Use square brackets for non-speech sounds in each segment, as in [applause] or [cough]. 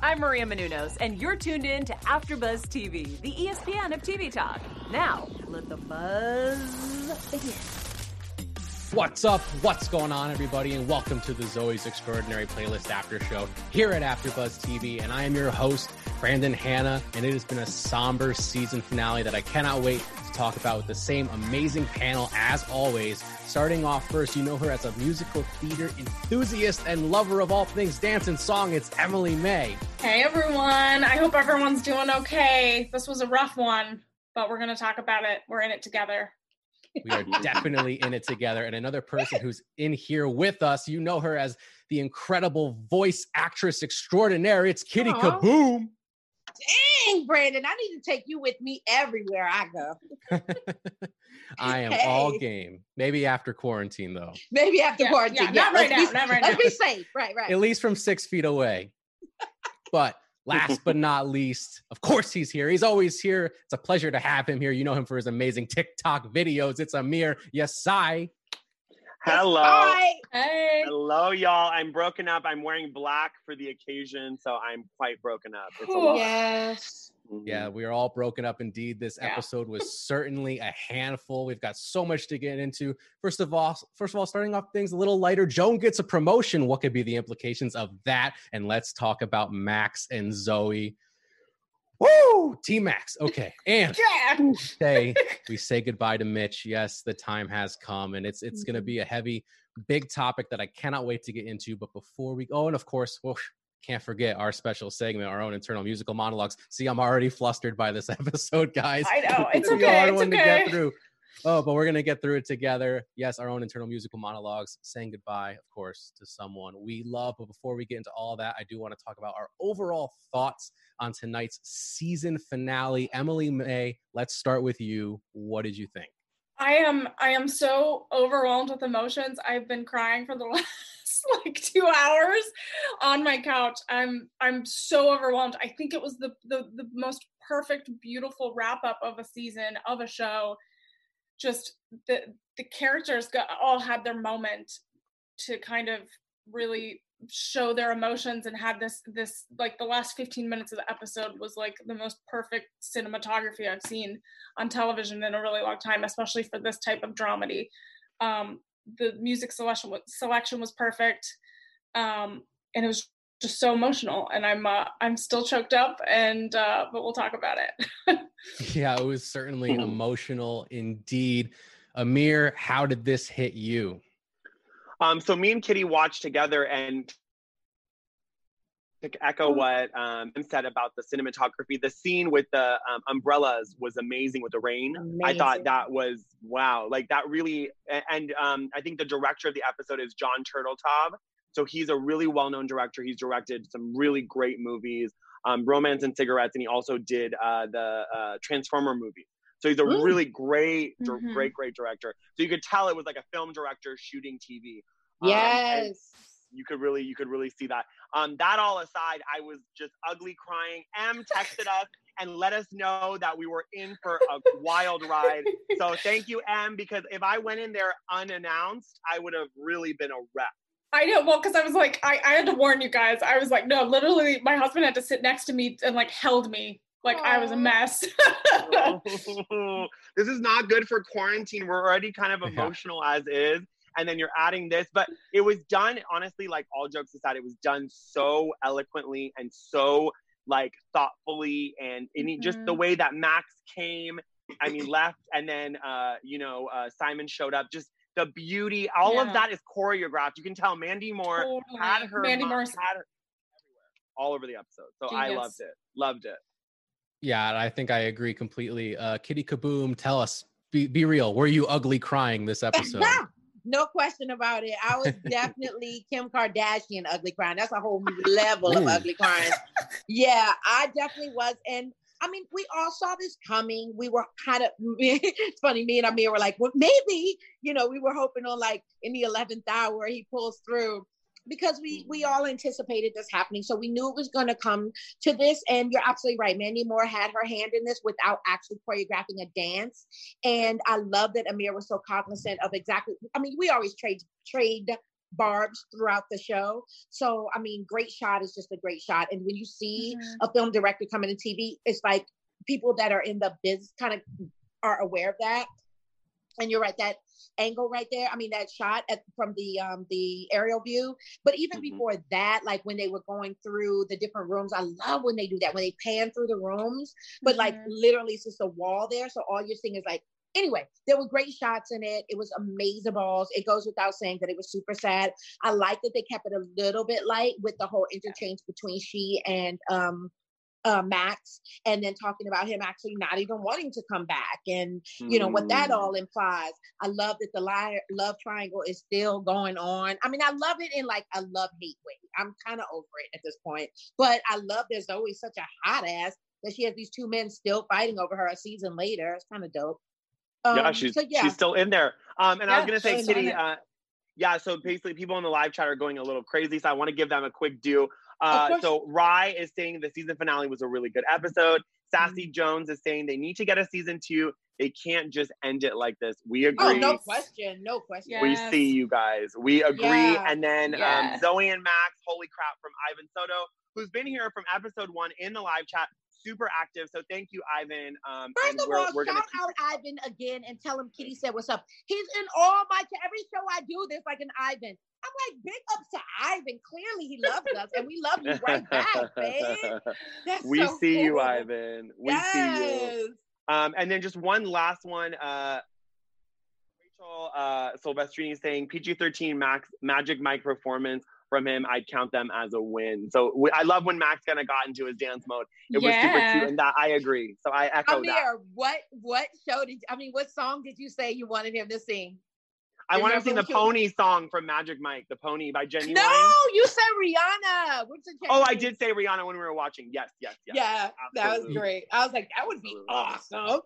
I'm Maria Menounos, and you're tuned in to AfterBuzz TV, the ESPN of TV talk. Now, let the buzz begin. What's up? What's going on, everybody? And welcome to the Zoey's Extraordinary Playlist After Show here at AfterBuzz TV. And I am your host, Brandon Hanna. And it has been a somber season finale that I cannot wait to talk about with the same amazing panel as always. Starting off first, you know her as a musical theater enthusiast and lover of all things dance and song. It's Emily May. Hey, everyone. I hope everyone's doing okay. This was a rough one, but we're going to talk about it. We're in it together. We are definitely in it together. And another person who's in here with us, you know her as the incredible voice actress extraordinaire. It's Kitty Aww. Kaboom. Dang, Brandon, I need to take you with me everywhere I go. [laughs] I am hey. all game. Maybe after quarantine, though. Maybe after yeah, quarantine. Yeah, yeah, not right now. Be, not right let's now. be safe. Right, right. At least from six feet away. But Last but not least, of course, he's here. He's always here. It's a pleasure to have him here. You know him for his amazing TikTok videos. It's Amir Yasai. Hello. Hi. Hey. Hello, y'all. I'm broken up. I'm wearing black for the occasion, so I'm quite broken up. It's a lot. Yes. Yeah, mm-hmm. we are all broken up indeed. This yeah. episode was [laughs] certainly a handful. We've got so much to get into. First of all, first of all, starting off things a little lighter. Joan gets a promotion. What could be the implications of that? And let's talk about Max and Zoe. Woo! T Max. Okay. And [laughs] yeah. say [laughs] we say goodbye to Mitch. Yes, the time has come and it's it's gonna be a heavy, big topic that I cannot wait to get into. But before we go, and of course, well, can't forget our special segment, our own internal musical monologues. See, I'm already flustered by this [laughs] episode, guys. I know it's okay. Hard it's one okay. to get through. Oh, but we're gonna get through it together. Yes, our own internal musical monologues, saying goodbye, of course, to someone we love. But before we get into all that, I do want to talk about our overall thoughts on tonight's season finale. Emily May, let's start with you. What did you think? I am I am so overwhelmed with emotions. I've been crying for the [laughs] last like two hours on my couch. I'm I'm so overwhelmed. I think it was the the, the most perfect, beautiful wrap up of a season of a show. Just the the characters got, all had their moment to kind of really show their emotions and had this this like the last 15 minutes of the episode was like the most perfect cinematography I've seen on television in a really long time, especially for this type of dramedy. Um, the music selection was, selection was perfect, um, and it was just so emotional. And I'm uh, I'm still choked up, and uh, but we'll talk about it. [laughs] yeah, it was certainly emotional indeed. Amir, how did this hit you? Um, so me and Kitty watched together, and to echo what um, said about the cinematography, the scene with the um, umbrellas was amazing with the rain. Amazing. I thought that was wow, like that really. And um, I think the director of the episode is Jon Turteltaub. So he's a really well-known director. He's directed some really great movies, um, Romance and Cigarettes, and he also did uh, the uh, Transformer movie. So he's a Ooh. really great, mm-hmm. great, great director. So you could tell it was like a film director shooting TV. Um, yes you could really you could really see that um that all aside i was just ugly crying m texted us and let us know that we were in for a wild ride so thank you m because if i went in there unannounced i would have really been a wreck I know, well, because I was like, I, I had to warn you guys. I was like, no, literally, my husband had to sit next to me and like held me like Aww. I was a mess. [laughs] [laughs] this is not good for quarantine. We're already kind of emotional yeah. as is and then you're adding this. But it was done, honestly, like all jokes aside, it was done so eloquently and so like thoughtfully and, and mm-hmm. just the mm-hmm. way that Max came, I mean, left and then, uh, you know, uh, Simon showed up. Just the beauty, all yeah. of that is choreographed. You can tell Mandy Moore totally. had her, Mandy Moore had her everywhere, all over the episode. So Genius. I loved it. Loved it. Yeah, I think I agree completely. Uh, Kitty Kaboom, tell us, be, be real. Were you ugly crying this [laughs] episode? no question about it. I was definitely [laughs] Kim Kardashian ugly crying. That's a whole level of ugly crying. Yeah, I definitely was. And I mean, we all saw this coming. We were kind of, [laughs] it's funny, me and Amir were like, well, maybe, you know, we were hoping on like in the 11th hour he pulls through because we we all anticipated this happening so we knew it was going to come to this and you're absolutely right mandy moore had her hand in this without actually choreographing a dance and i love that amir was so cognizant of exactly i mean we always trade trade barbs throughout the show so i mean great shot is just a great shot and when you see mm-hmm. a film director coming to tv it's like people that are in the biz kind of are aware of that and you're right that angle right there. I mean, that shot at, from the um, the aerial view. But even mm-hmm. before that, like when they were going through the different rooms, I love when they do that when they pan through the rooms. But mm-hmm. like literally, it's just a wall there, so all you're seeing is like. Anyway, there were great shots in it. It was amazing balls. It goes without saying that it was super sad. I like that they kept it a little bit light with the whole interchange between she and um uh, Max, and then talking about him actually not even wanting to come back, and you know what that all mm. implies. I love that the love triangle is still going on. I mean, I love it in like a love hate way. I'm kind of over it at this point, but I love there's always such a hot ass that she has these two men still fighting over her a season later. It's kind of dope. Um, yeah, she's so yeah. she's still in there. Um, and yeah, I was gonna say, Kitty. Uh, yeah, so basically, people in the live chat are going a little crazy. So I want to give them a quick due. Uh, so Rye is saying the season finale was a really good episode. Sassy mm-hmm. Jones is saying they need to get a season two. They can't just end it like this. We agree. Oh, no question. No question. Yes. We see you guys. We agree. Yeah. And then yeah. um, Zoe and Max, holy crap, from Ivan Soto, who's been here from episode one in the live chat super active. So thank you, Ivan. Um, First of we're, all, we're shout out Ivan again and tell him Kitty said what's up. He's in all my every show I do. There's like an Ivan. I'm like, big ups to Ivan. Clearly, he loves us, and we love you right back, babe. [laughs] That's we so see cool. you, Ivan. We yes. see you. Um, and then just one last one. Uh, Rachel uh, Silvestrini saying PG-13 Max Magic Mike performance from him, I'd count them as a win. So we, I love when Max kind of got into his dance mode. It yeah. was super cute, and that I agree. So I echo Amir, that. What what show did I mean? What song did you say you wanted him to sing? I want to sing the Pony song from Magic Mike, the Pony by Jenny. No, Wine. you said Rihanna. What's oh, I did say Rihanna when we were watching. Yes, yes, yes. Yeah, Absolutely. that was great. I was like, that would be awesome.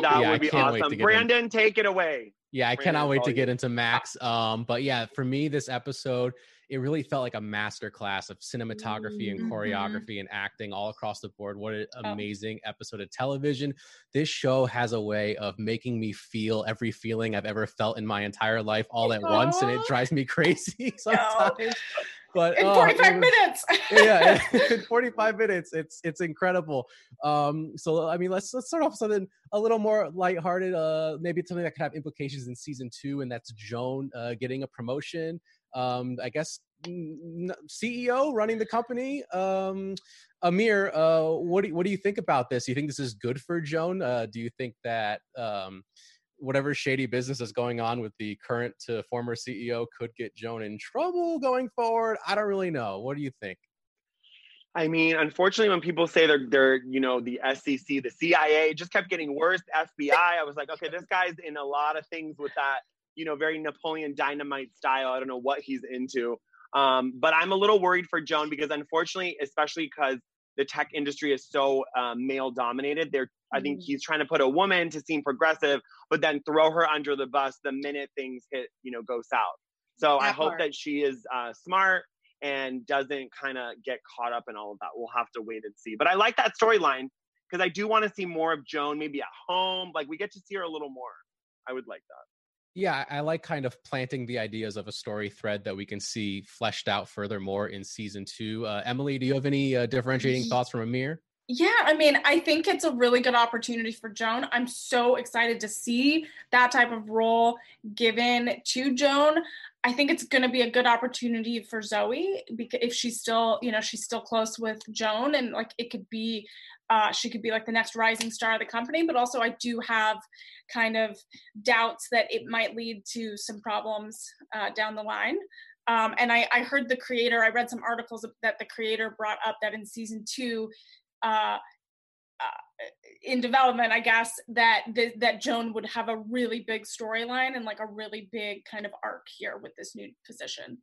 That yeah, would be awesome. Brandon, in. take it away. Yeah, I Brandon, cannot wait to get into Max. Um, but yeah, for me, this episode it really felt like a master class of cinematography and mm-hmm. choreography and acting all across the board. What an oh. amazing episode of television. This show has a way of making me feel every feeling I've ever felt in my entire life all at once, and it drives me [laughs] crazy [laughs] sometimes. No. But in oh, 45 was, minutes. [laughs] yeah, in 45 minutes. It's it's incredible. Um, so I mean, let's let's start off something a little more lighthearted. Uh, maybe something that could have implications in season two, and that's Joan uh, getting a promotion um, I guess CEO running the company. Um, Amir, uh, what do what do you think about this? Do you think this is good for Joan? Uh, do you think that um, whatever shady business is going on with the current to former CEO could get Joan in trouble going forward? I don't really know. What do you think? I mean, unfortunately, when people say they're they're you know the SEC, the CIA, just kept getting worse. FBI, I was like, okay, this guy's in a lot of things with that you know, very Napoleon Dynamite style. I don't know what he's into. Um, but I'm a little worried for Joan because unfortunately, especially because the tech industry is so um, male dominated, there I think mm. he's trying to put a woman to seem progressive, but then throw her under the bus the minute things hit, you know, go south. So that I hope part. that she is uh, smart and doesn't kind of get caught up in all of that. We'll have to wait and see. But I like that storyline because I do want to see more of Joan, maybe at home. Like we get to see her a little more. I would like that. Yeah, I like kind of planting the ideas of a story thread that we can see fleshed out furthermore in season two. Uh, Emily, do you have any uh, differentiating thoughts from Amir? Yeah, I mean, I think it's a really good opportunity for Joan. I'm so excited to see that type of role given to Joan. I think it's going to be a good opportunity for Zoe because if she's still, you know, she's still close with Joan and like it could be uh, she could be like the next rising star of the company. But also, I do have kind of doubts that it might lead to some problems uh, down the line. Um, and I, I heard the creator, I read some articles that the creator brought up that in season two, uh, uh, in development, I guess that th- that Joan would have a really big storyline and like a really big kind of arc here with this new position.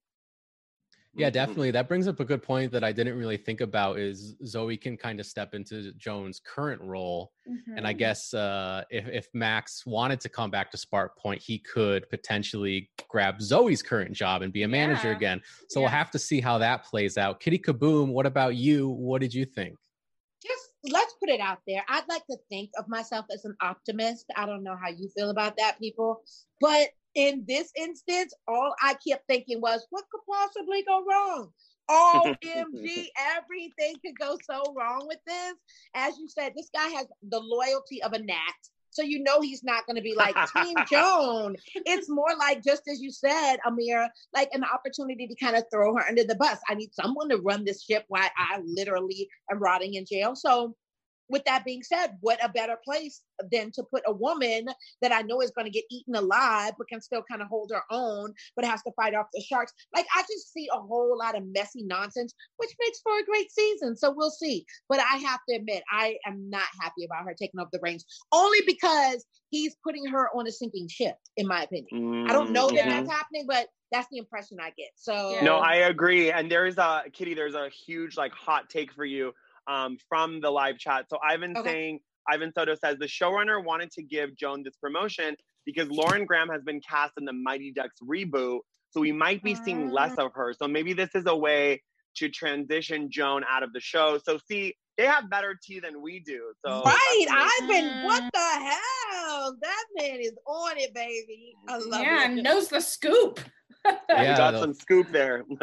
Yeah, definitely. That brings up a good point that I didn't really think about is Zoe can kind of step into Joan's current role. Mm-hmm. And I mm-hmm. guess uh, if, if Max wanted to come back to SPRQ Point, he could potentially grab Zoe's current job and be a manager yeah. again. So yeah. we'll have to see how that plays out. Kitty Kaboom, what about you? What did you think? Let's put it out there. I'd like to think of myself as an optimist. I don't know how you feel about that, people. But in this instance, all I kept thinking was, what could possibly go wrong? OMG, [laughs] everything could go so wrong with this. As you said, this guy has the loyalty of a gnat. So you know he's not going to be like Team [laughs] Joan. It's more like just as you said, Amir, like an opportunity to kind of throw her under the bus. I need someone to run this ship while I literally am rotting in jail. So with that being said, what a better place than to put a woman that I know is going to get eaten alive, but can still kind of hold her own, but has to fight off the sharks. Like, I just see a whole lot of messy nonsense, which makes for a great season. So we'll see. But I have to admit, I am not happy about her taking up the reins, only because he's putting her on a sinking ship, in my opinion. Mm-hmm. I don't know that that's happening, but that's the impression I get. So no, I agree. And there's a Kitty. There's a huge like hot take for you um, from the live chat. So Ivan okay. saying, Ivan Soto says the showrunner wanted to give Joan this promotion because Lauren Graham has been cast in the Mighty Ducks reboot. So we might be seeing less ah. of her. So maybe this is a way to transition Joan out of the show. So see, they have better tea than we do. So right, Ivan, what the hell? That man is on it, baby. I love yeah, it. knows the scoop. [laughs] yeah, got some scoop there. [laughs]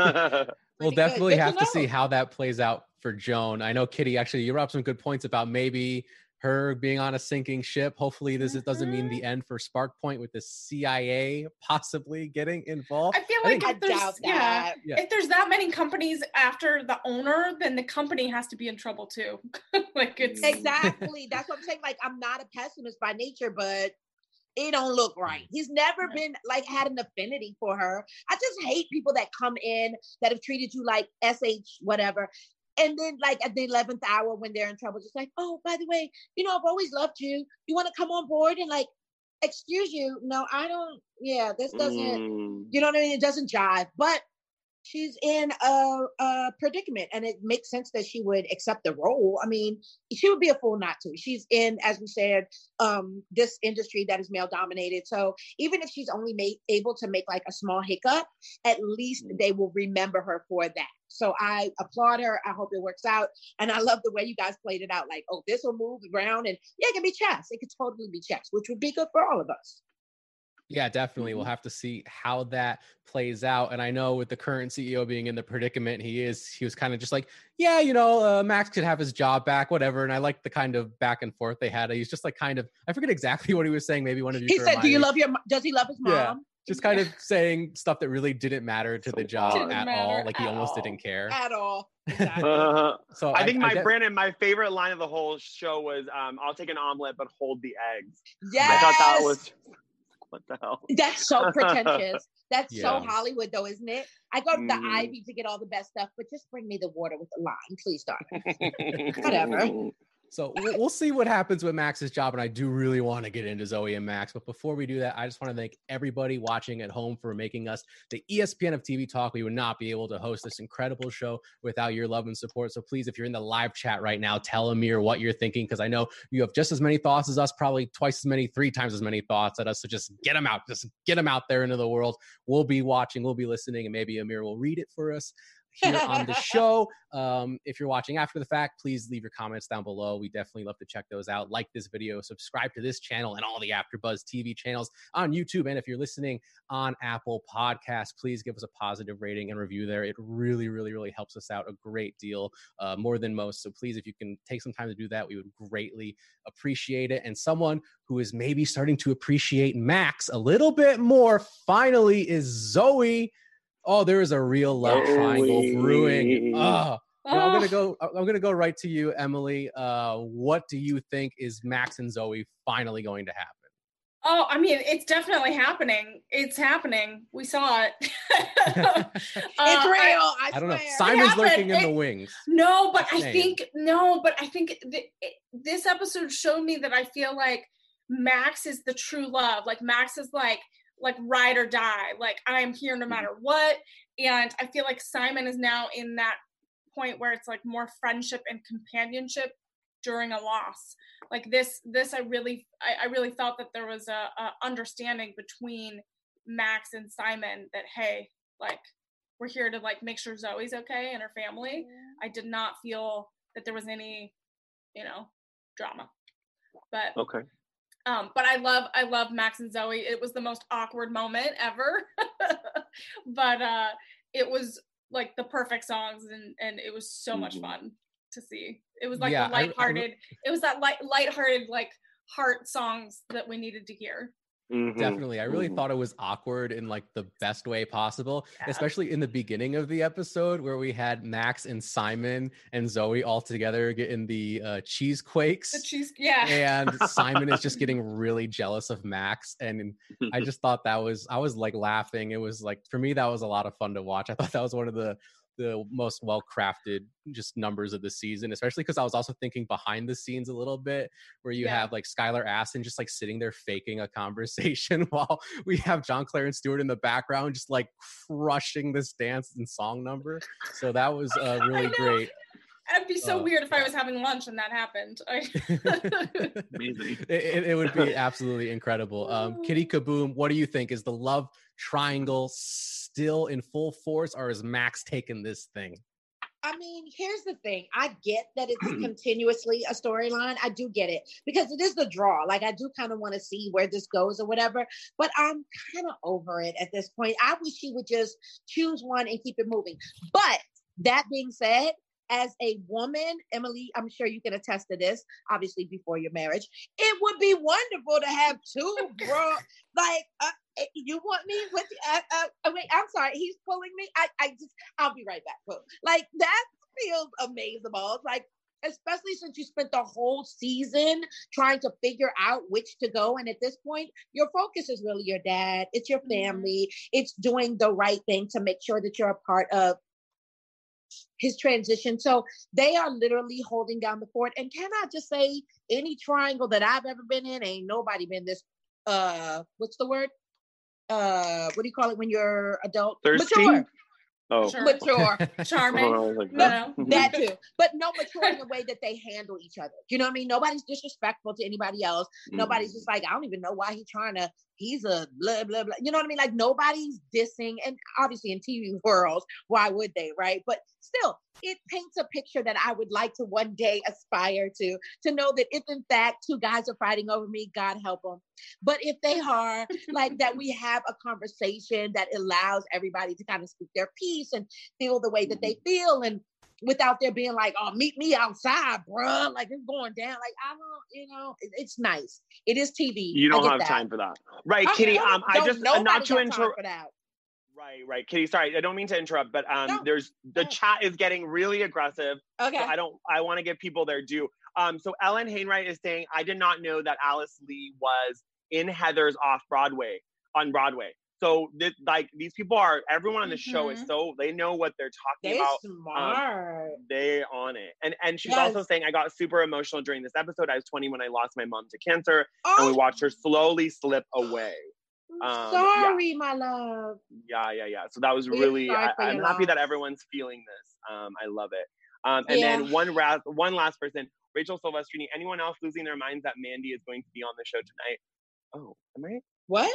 we'll definitely have to, to see how that plays out for Joan. I know Kitty actually you brought up some good points about maybe her being on a sinking ship. Hopefully, this mm-hmm. doesn't mean the mm-hmm. end for SPRQ Point with the CIA possibly getting involved. I feel like I if there's yeah, yeah, if there's that many companies after the owner, then the company has to be in trouble too. [laughs] like it's exactly that's what I'm saying. Like I'm not a pessimist by nature, but it don't look right. He's never right. been like had an affinity for her. I just hate people that come in that have treated you like sh whatever and then like at the 11th hour when they're in trouble just like oh by the way you know i've always loved you. You want to come on board and like excuse you? No i don't yeah this doesn't mm. you know what i mean? It doesn't jive. But she's in a, a, predicament and it makes sense that she would accept the role. I mean she would be a fool not to. She's in as we said um this industry that is male dominated. So even if she's only made able to make like a small hiccup at least mm. they will remember her for that. So i applaud her. I hope it works out. And i love the way you guys played it out like oh this will move around and yeah it can be chess. It could totally be chess which would be good for all of us yeah, definitely. We'll mm-hmm. have to see how that plays out. And I know with the current CEO being in the predicament he is, he was kind of just like, yeah, you know, uh, Max could have his job back, whatever. And I like the kind of back and forth they had. He's just like kind of, I forget exactly [laughs] what he was saying. Maybe one of you. He said, "Do you love your? Does he love his mom?" Yeah, just [laughs] kind of saying stuff that really didn't matter to the job at all. Like he almost all. didn't care at all. [laughs] Exactly. Uh, so I, I think my I Brandon, my favorite line of the whole show was, um, "I'll take an omelet, but hold the eggs." Yes. I thought that was what the hell? That's so pretentious. [laughs] That's yeah. so Hollywood, though, isn't it? I go to the mm. Ivy to get all the best stuff, but just bring me the water with the lime, please, darling. [laughs] Whatever. [laughs] So we'll see what happens with Max's job. And I do really want to get into Zoe and Max. But before we do that, I just want to thank everybody watching at home for making us the ESPN of TV Talk. We would not be able to host this incredible show without your love and support. So please, if you're in the live chat right now, tell Amir what you're thinking because I know you have just as many thoughts as us, probably twice as many, three times as many thoughts at us. So just get them out. Just get them out there into the world. We'll be watching, we'll be listening, and maybe Amir will read it for us. Here on the [laughs] show. Um, if you're watching after the fact, please leave your comments down below. We definitely love to check those out. Like this video, subscribe to this channel and all the AfterBuzz TV channels on YouTube. And if you're listening on Apple Podcasts, please give us a positive rating and review there. It really, really, really helps us out a great deal, uh, more than most. So please, if you can take some time to do that, we would greatly appreciate it. And someone who is maybe starting to appreciate Max a little bit more finally is Zoe. Oh, there is a real love triangle brewing. Oh, well, I'm gonna go. I'm gonna go right to you, Emily. Uh, what do you think is Max and Zoe finally going to happen? Oh, I mean, it's definitely happening. It's happening. We saw it. [laughs] uh, it's real. I, I, don't know. Simon's lurking in the wings. No, but I think no, but I think th- this episode showed me that I feel like Max is the true love. Like Max is like like ride or die. Like I'm here no mm-hmm. matter what. And I feel like Simon is now in that point where it's like more friendship and companionship during a loss. Like this, this I really, I, I really felt that there was a, a understanding between Max and Simon that hey, like we're here to like make sure Zoe's okay and her family. I did not feel that there was any, you know, drama. But okay. Um, but I love I love Max and Zoe. It was the most awkward moment ever. [laughs] but uh it was like the perfect songs and and it was so much mm-hmm. fun to see. It was like yeah, lighthearted. I, I, it was that light lighthearted like heart songs that we needed to hear. Mm-hmm. Definitely. I really mm-hmm. thought it was awkward in like the best way possible, yeah. especially in the beginning of the episode where we had Max and Simon and Zoe all together getting the uh, cheese quakes. The cheese, yeah. And Simon is just [laughs] getting really jealous of Max. And I [laughs] just thought that was, I was like laughing. It was like, for me, that was a lot of fun to watch. I thought that was one of the the most well crafted just numbers of the season, especially because I was also thinking behind the scenes a little bit where you yeah. have like Skylar Astin just like sitting there faking a conversation [laughs] while we have John Clarence Stewart in the background just like crushing this dance and song number. So that was uh, [laughs] really great. It'd be so uh, weird if I was having lunch and that happened. [laughs] Amazing. It, it, would be absolutely incredible. Um, Kitty Kaboom, what do you think? Is the love triangle still in full force, or is Max taking this thing? I mean, here's the thing. I get that it's [clears throat] continuously a storyline. I do get it because it is the draw. Like, I do kind of want to see where this goes or whatever, but I'm kind of over it at this point. I wish she would just choose one and keep it moving. But that being said, as a woman, Emily, I'm sure you can attest to this, obviously before your marriage, it would be wonderful to have two [laughs] bro. like, uh, you want me with, uh, uh, wait, I'm sorry, he's pulling me. I, I just, I'll be right back. Like, that feels amazing. Like, especially since you spent the whole season trying to figure out which to go. And at this point, your focus is really your dad, it's your mm-hmm. family, it's doing the right thing to make sure that you're a part of his transition. So they are literally holding down the fort. And can I just say, any triangle that I've ever been in, ain't nobody been this. Uh, what's the word? Uh, what do you call it when you're adult? Thirsty? Mature. Oh. Mature, [laughs] charming. Oh, like no, no, that too. [laughs] But no mature in the way that they handle each other. You know what I mean? Nobody's disrespectful to anybody else. Mm. Nobody's just like, I don't even know why he's trying to he's a blah blah blah. You know what I mean? Like nobody's dissing, and obviously in TV [laughs] worlds, why would they, right? But still, it paints a picture that I would like to one day [laughs] aspire to. To know that if in fact two guys are fighting over me, God help them. But if they are, like that, we have a conversation that allows everybody to kind of speak their piece and feel the way that they mm-hmm. feel, and without there being like, oh, meet me outside, bruh. Like it's going down. Like I don't, you know, it, it's nice. It is TV. You don't have that. time for that, right, I Kitty? Um, I just uh, not to interrupt. Right, right, Kitty. Sorry, I don't mean to interrupt, but um, no. there's the no. chat is getting really aggressive. Okay. So I don't. I want to give people their due. Um, so Ellen Hainwright is saying, I did not know that Alice Lee was in Heathers off Broadway on Broadway. So this, like these people are everyone on the mm-hmm. show is mm-hmm. so they know what they're talking they're about. Um, smart. Um, they on it. And and she's yes. also saying I got super emotional during this episode. I was 20 when I lost my mom to cancer, oh. and we watched her slowly slip away. Um, sorry, yeah. my love. Yeah, yeah, yeah. So that was really. I, am happy that everyone's feeling this. Um, I love it. Um, and yeah. then one ra- one last person, Rachel Silvestrini. Anyone else losing their minds that Mandy is going to be on the show tonight? Oh, am I? What?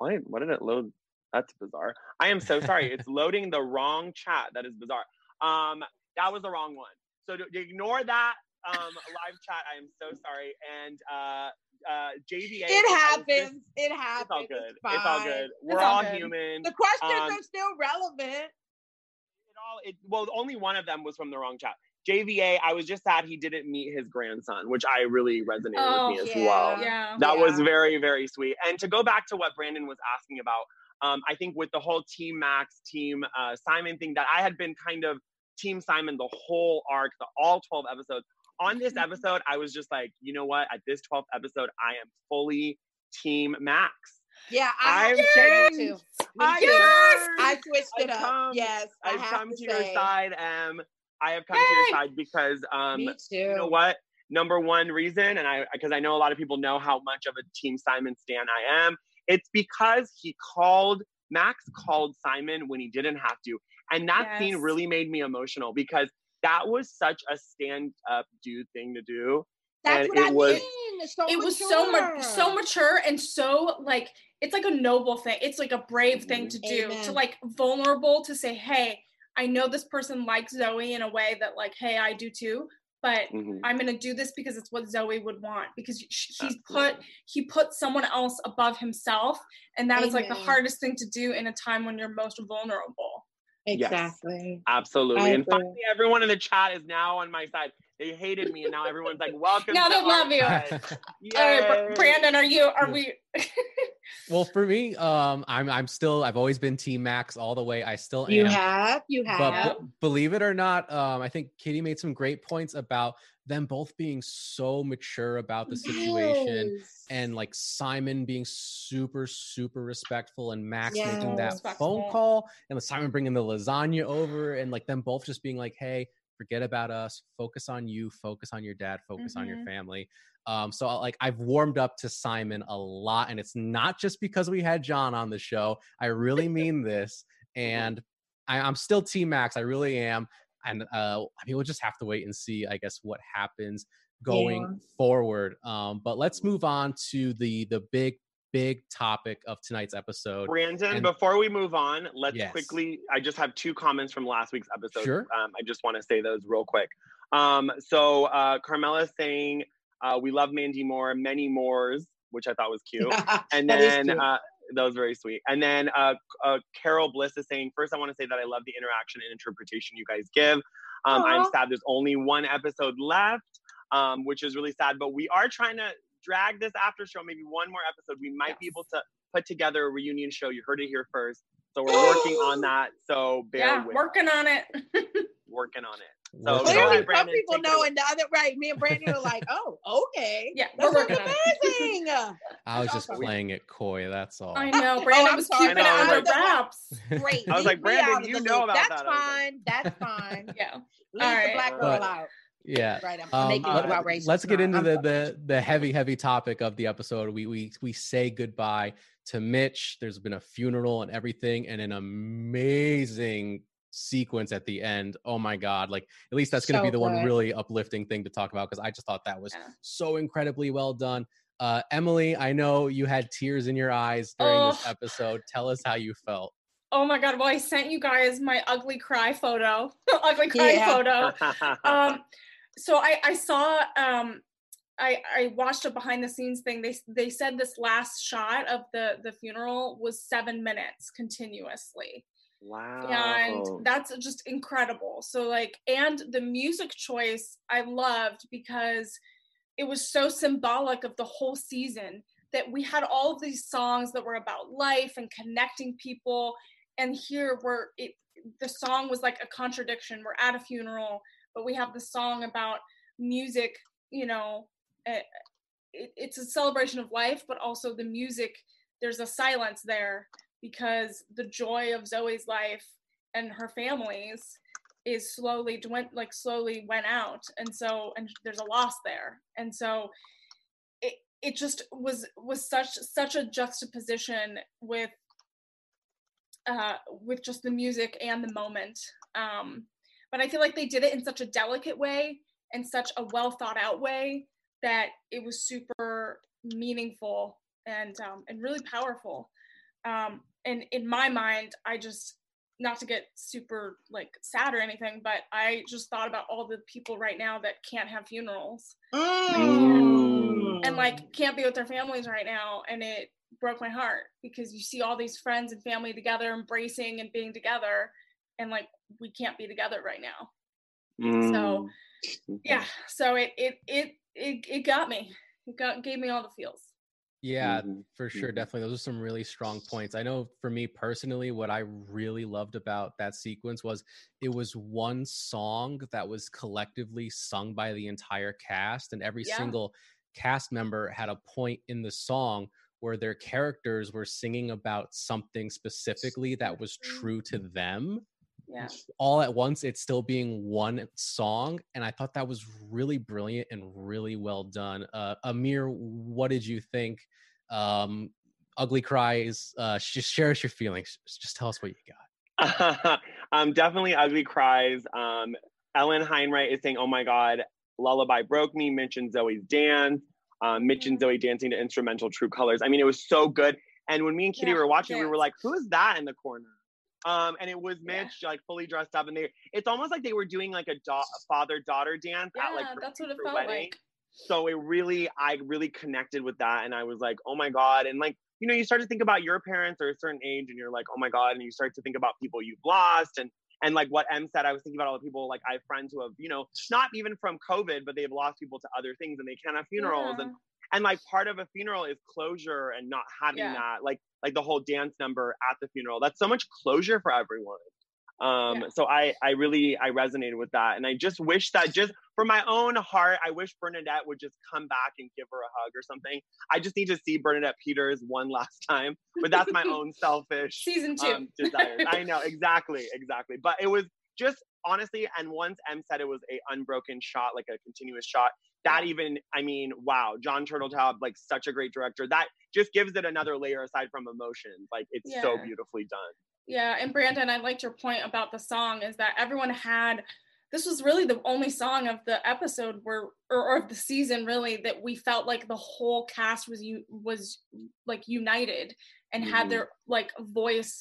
Why? Why did it load? That's bizarre. I am so sorry. it's [laughs] loading the wrong chat. That is bizarre. Um, that was the wrong one. So to, to ignore that um live chat. I am so sorry. And uh uh JVA. It happens. Just, it happens. It's all good. It's, it's all good. We're all all human. The questions Um, are still relevant. It all it, well, only one of them was from the wrong chat. JVA, I was just sad he didn't meet his grandson, which I really resonated Oh, with me as yeah. well. Yeah. That was very, very sweet. And to go back to what Brandon was asking about, um, I think with the whole Team Max, Team uh, Simon thing, that I had been kind of Team Simon the whole arc, the all 12 episodes. On this Mm-hmm. episode, I was just like, you know what? At this 12th episode, I am fully Team Max. Yeah, I have to changed. too. I yes! I switched it I've up. come- yes, I I've come to, to, your side, Em. I have come to your side because um, Me too. you know what? Number one reason, and I because I know a lot of people know how much of a Team Simon stan I am. It's because he called Max called Simon when he didn't have to, and that scene really made me emotional because that was such a stand up dude thing to do. That's and what I it was- mean. So it was so much mature. so mature and so like it's like a noble thing it's like a brave thing to do to like vulnerable to say hey i know this person likes zoe in a way that like hey i do too but Mhm. i'm gonna do this because it's what zoe would want because sh- he's put he put someone else above himself and that is like the hardest thing to do in a time when you're most vulnerable Yes. Exactly. Absolutely. And finally, everyone in the chat is now on my side. They hated me, and now everyone's like, [laughs] "Welcome." Now to they love you. side." [laughs] all right brandon are you are we [laughs] well, for me, um, I'm I'm still I've always been Team Max all the way. I still You am. have. You have. but b- believe it or not, um, I think Kitty made some great points about them both being so mature about the situation Yes. and like Simon being super, super respectful and Max making that Respectful. phone call and Simon bringing the lasagna over and like them both just being like, hey, forget about us, focus on you, focus on your dad, focus on your Mhm. family. Um, so like I've warmed up to Simon a lot, and it's not just because we had John on the show. I really [laughs] mean this, and I, I'm still Team Max. I really am. And uh, I mean, we'll just have to wait and see, I guess, what happens going Yeah. forward. Um, but let's move on to the the big, big topic of tonight's episode. Brandon, And- before we move on, let's Yes. quickly. I just have two comments from last week's episode. Sure. Um, I just want to say those real quick. Um, so uh, Carmela's saying uh, we love Mandy Moore, many mores, which I thought was [laughs] cute. And then uh, that was very sweet. And then uh, uh, Carol Bliss is saying, first, I want to say that I love the interaction and interpretation you guys give. Um, I'm sad there's only one episode left, um, which is really sad. But we are trying to drag this after show, maybe one more episode. We might be able to put together a reunion show. You heard it here first. So we're working on [gasps] that. So bear yeah with working on it [laughs] working on it. So Clearly, some Brandon, people know, and the other right. Me and Brandon are like, [laughs] oh, okay. yeah That we're working sounds on it amazing. [laughs] I was That's just awesome. playing it coy. That's all. I know oh, Brandon I'm was sorry. keeping it know, under like- wraps. Great. I was like, Brandon, you know loop. about That's that. I was like- fine. That's fine. Yeah. Leave All the right. black girl But- out. Yeah. Right. I'm, Um, making uh, it about race. let's get into I'm the, the the heavy heavy topic of the episode we we we say goodbye to mitch there's been a funeral and everything and an amazing sequence at the end oh my god like at least that's going to So be the one really uplifting thing to talk about because i just thought that was Yeah. so incredibly well done uh emily i know you had tears in your eyes during this Oh. episode tell us how you felt Oh my god! Well, I sent you guys my ugly cry photo. [laughs] ugly cry Yeah. photo. [laughs] Um, so I I saw um I I watched a behind the scenes thing. They they said this last shot of the the funeral was seven minutes continuously. wow. and that's just incredible so like and the music choice i loved because it was so symbolic of the whole season that we had all of these songs that were about life and connecting people and here we're it the song was like a contradiction we're at a funeral but we have the song about music you know eh, it, it's a celebration of life but also the music there's a silence there because the joy of Zoe's life and her family's is slowly went like slowly went out and so and there's a loss there. And so it it just was was such such a juxtaposition with uh with just the music and the moment. Um but i feel like they did it in such a delicate way and such a well thought out way that it was super meaningful and um and really powerful. Um and in my mind, I just not to get super like sad or anything, but I just thought about all the people right now that can't have funerals. Mm. and like can't be with their families right now, and it broke my heart because you see all these friends and family together, embracing and being together, and like we can't be together right now. So yeah, so it it it it, it got me. It got gave me all the feels. Yeah, Mhm, for sure. mhm. Definitely. Those are some really strong points. I know for me personally, what I really loved about that sequence was it was one song that was collectively sung by the entire cast, and every Yeah. single cast member had a point in the song where their characters were singing about something specifically that was true to them Yeah. all at once it's still being one song and i thought that was really brilliant and really well done uh amir what did you think um ugly cries uh just share us your feelings just tell us what you got [laughs] um, definitely ugly cries. Um, Ellen Heinrich is saying, "Oh my God, Lullaby broke me." Mitch and Zoe's dance. Um, Mitch and Zoe dancing to instrumental True Colors. I mean, it was so good. And when me and Kitty Yeah, were watching, we were like, "Who is that in the corner?" Um, and it was Yeah. Mitch, like fully dressed up, and they. It's almost like they were doing like a da- father daughter dance at like Yeah, that's what it felt wedding like. so it really i really connected with that and i was like oh my god and like you know you start to think about your parents or a certain age and you're like oh my god and you start to think about people you've lost and and like what em said i was thinking about all the people like i have friends who have you know not even from covid but they've lost people to other things and they can't have funerals and and like part of a funeral is closure and not having Yeah. that like like the whole dance number at the funeral that's so much closure for everyone um Yeah. so i i really i resonated with that and i just wish that just for my own heart i wish bernadette would just come back and give her a hug or something i just need to see bernadette peters one [laughs] last time but that's my [laughs] own selfish Season two. um, desires i know exactly exactly but it was just honestly and once m said it was a unbroken shot like a continuous shot that even i mean wow john turteltaub like such a great director that just gives it another layer aside from emotions like it's so beautifully done. Yeah, and Brandon, I liked your point about the song is that everyone had this was really the only song of the episode where or, or of the season really that we felt like the whole cast was you was like united and Mhm. had their like voice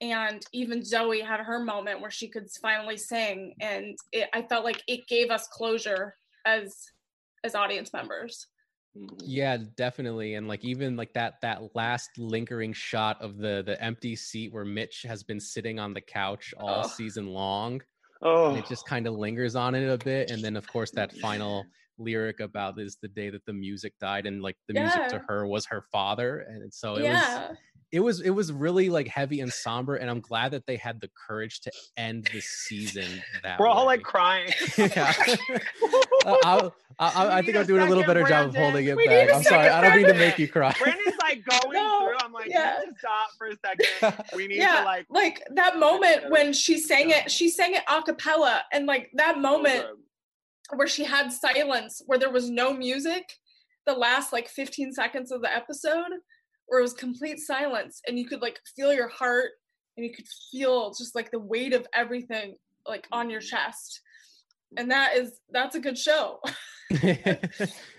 and even Zoe had her moment where she could finally sing and it, I felt like it gave us closure as as audience members. Mhm. yeah definitely and like even like that that last lingering shot of the the empty seat where mitch has been sitting on the couch all Oh. season long oh and it just kind of lingers on it a bit and then of course that final lyric about is the day that the music died and like the music to her was her father and so it was yeah. It was it was really like heavy and somber and i'm glad that they had the courage to end the season that we're all way. like crying [laughs] [laughs] yeah. Uh, I'll- I, I, I think i'm doing a little second, better job of holding it We back i'm sorry second, i don't mean to make you cry Brandon's like going No, through. I'm like, yeah. you need to stop for a second. [laughs] We need yeah, to like like that moment when she sang it, she sang it a cappella, and like that moment where she had silence, where there was no music, the last like 15 seconds of the episode, where it was complete silence, and you could like feel your heart, and you could feel just like the weight of everything like on your chest, and that is that's a good show. [laughs] [laughs]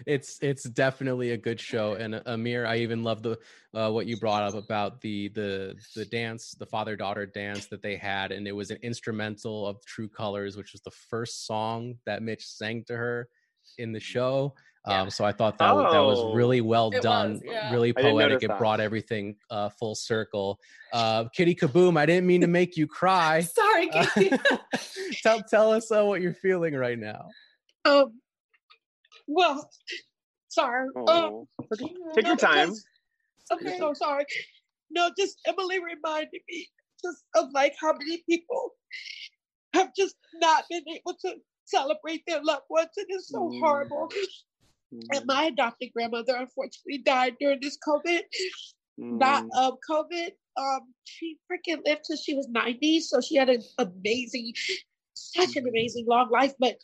it's it's definitely a good show. And uh, amir i even love the uh, what you brought up about the the the dance the father daughter dance that they had and it was an instrumental of true colors which was the first song that mitch sang to her in the show Yeah. um so i thought that, wa- that was Oh. really well It done was, yeah. really poetic notice it that. brought everything uh full circle uh kitty kaboom i didn't mean to make you cry [laughs] Sorry, Uh, [laughs] tell tell us uh, what you're feeling right now Um, well, sorry. Um, Oh. Take your no, time. because- Okay, so sorry. No, just Emily reminded me just of like how many people have just not been able to celebrate their loved ones, and it's so Mm. horrible. And my adopted grandmother unfortunately died during this COVID. Not Mm. of COVID. Um, she freaking lived till she was 90, so she had an amazing, such an amazing long life. But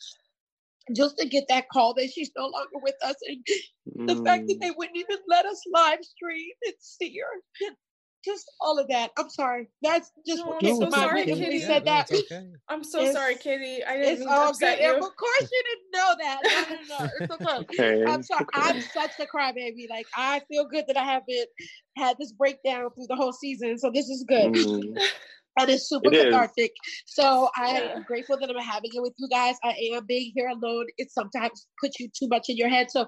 just to get that call that she's no longer with us and the fact that Mm. they wouldn't even let us live stream and see her. Just all of that. I'm sorry. That's just No, what I'm came so to mind sorry, when Kitty. you Yeah, said no, that. okay. [laughs] I'm so It's- sorry, Kitty. I didn't It's mean to all upset good. you. Of course you didn't know that. No, no, no. It's okay. [laughs] Okay. I'm sorry. okay. I'm such a crybaby. Like I feel good that I haven't had this breakdown through the whole season. So this is good. Mm. [laughs] And it's super It is. cathartic. So I Yeah. am grateful that I'm having it with you guys. I am being here alone. It sometimes puts you too much in your head. So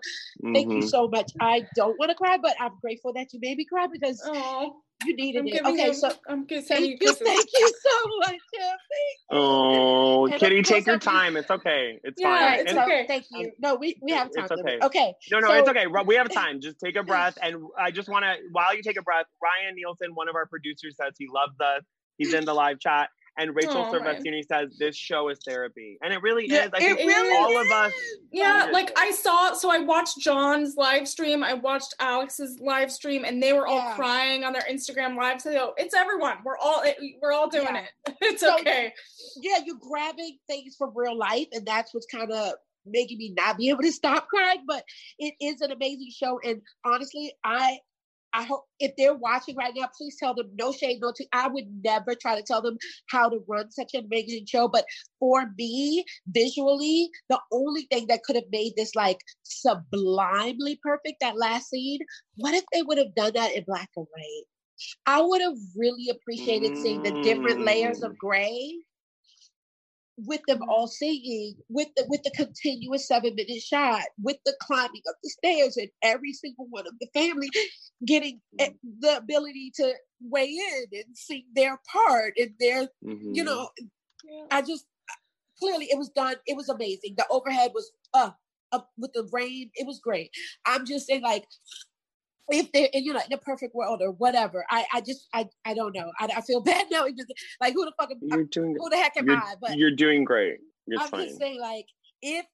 thank you Mhm. so much. I don't want to cry, but I'm grateful that you made me cry because Oh, you needed it. giving Okay, you. so I'm gonna send you thank you, kisses. thank you so much. Jeff. Thank Oh, And Kitty, take your I'll be- time. It's okay. It's Yeah, fine. right, it's And- okay. thank you. No, we, we have a It's time okay. Okay. No, no, so- it's okay. We have time. Just take a [laughs] breath. And I just want to, while you take a breath, Ryan Nielsen, one of our producers, says he loves us. He's in the live chat. And Rachel oh, Aw, Ryan. Silvestrini says this show is therapy. And it really Yeah, is. I it think really all of us. Yeah, Yeah. like I saw, so I watched John's live stream, I watched Alex's live stream, and they were all Yeah. crying on their Instagram live. So it's everyone. We're all we're all doing Yeah. it. [laughs] It's So- okay. yeah, you're grabbing things from real life, and that's what's kind of making me not be able to stop crying. But it is an amazing show, and honestly, I. I hope if they're watching right now, please tell them no shade, no tea. I would never try to tell them how to run such an amazing show. But for me, visually, the only thing that could have made this like sublimely perfect, that last scene, what if they would have done that in black and white? I would have really appreciated seeing the different layers of Mm. gray with them all singing, with the with the continuous seven minute shot, with the climbing up the stairs, and every single one of the family getting eh, the ability to weigh in and sing their part and their, you Mhm. know, I just clearly it was done. It was amazing. The overhead was uh up with the rain. It was great. I'm just saying, like, if they're in you know in a perfect world or whatever, I I just I I don't know. I, I feel [laughs] bad now. Just, like who the fuck am, You're doing. who the heck am You're, I? But you're doing great. You're I'm fine. just saying, like, if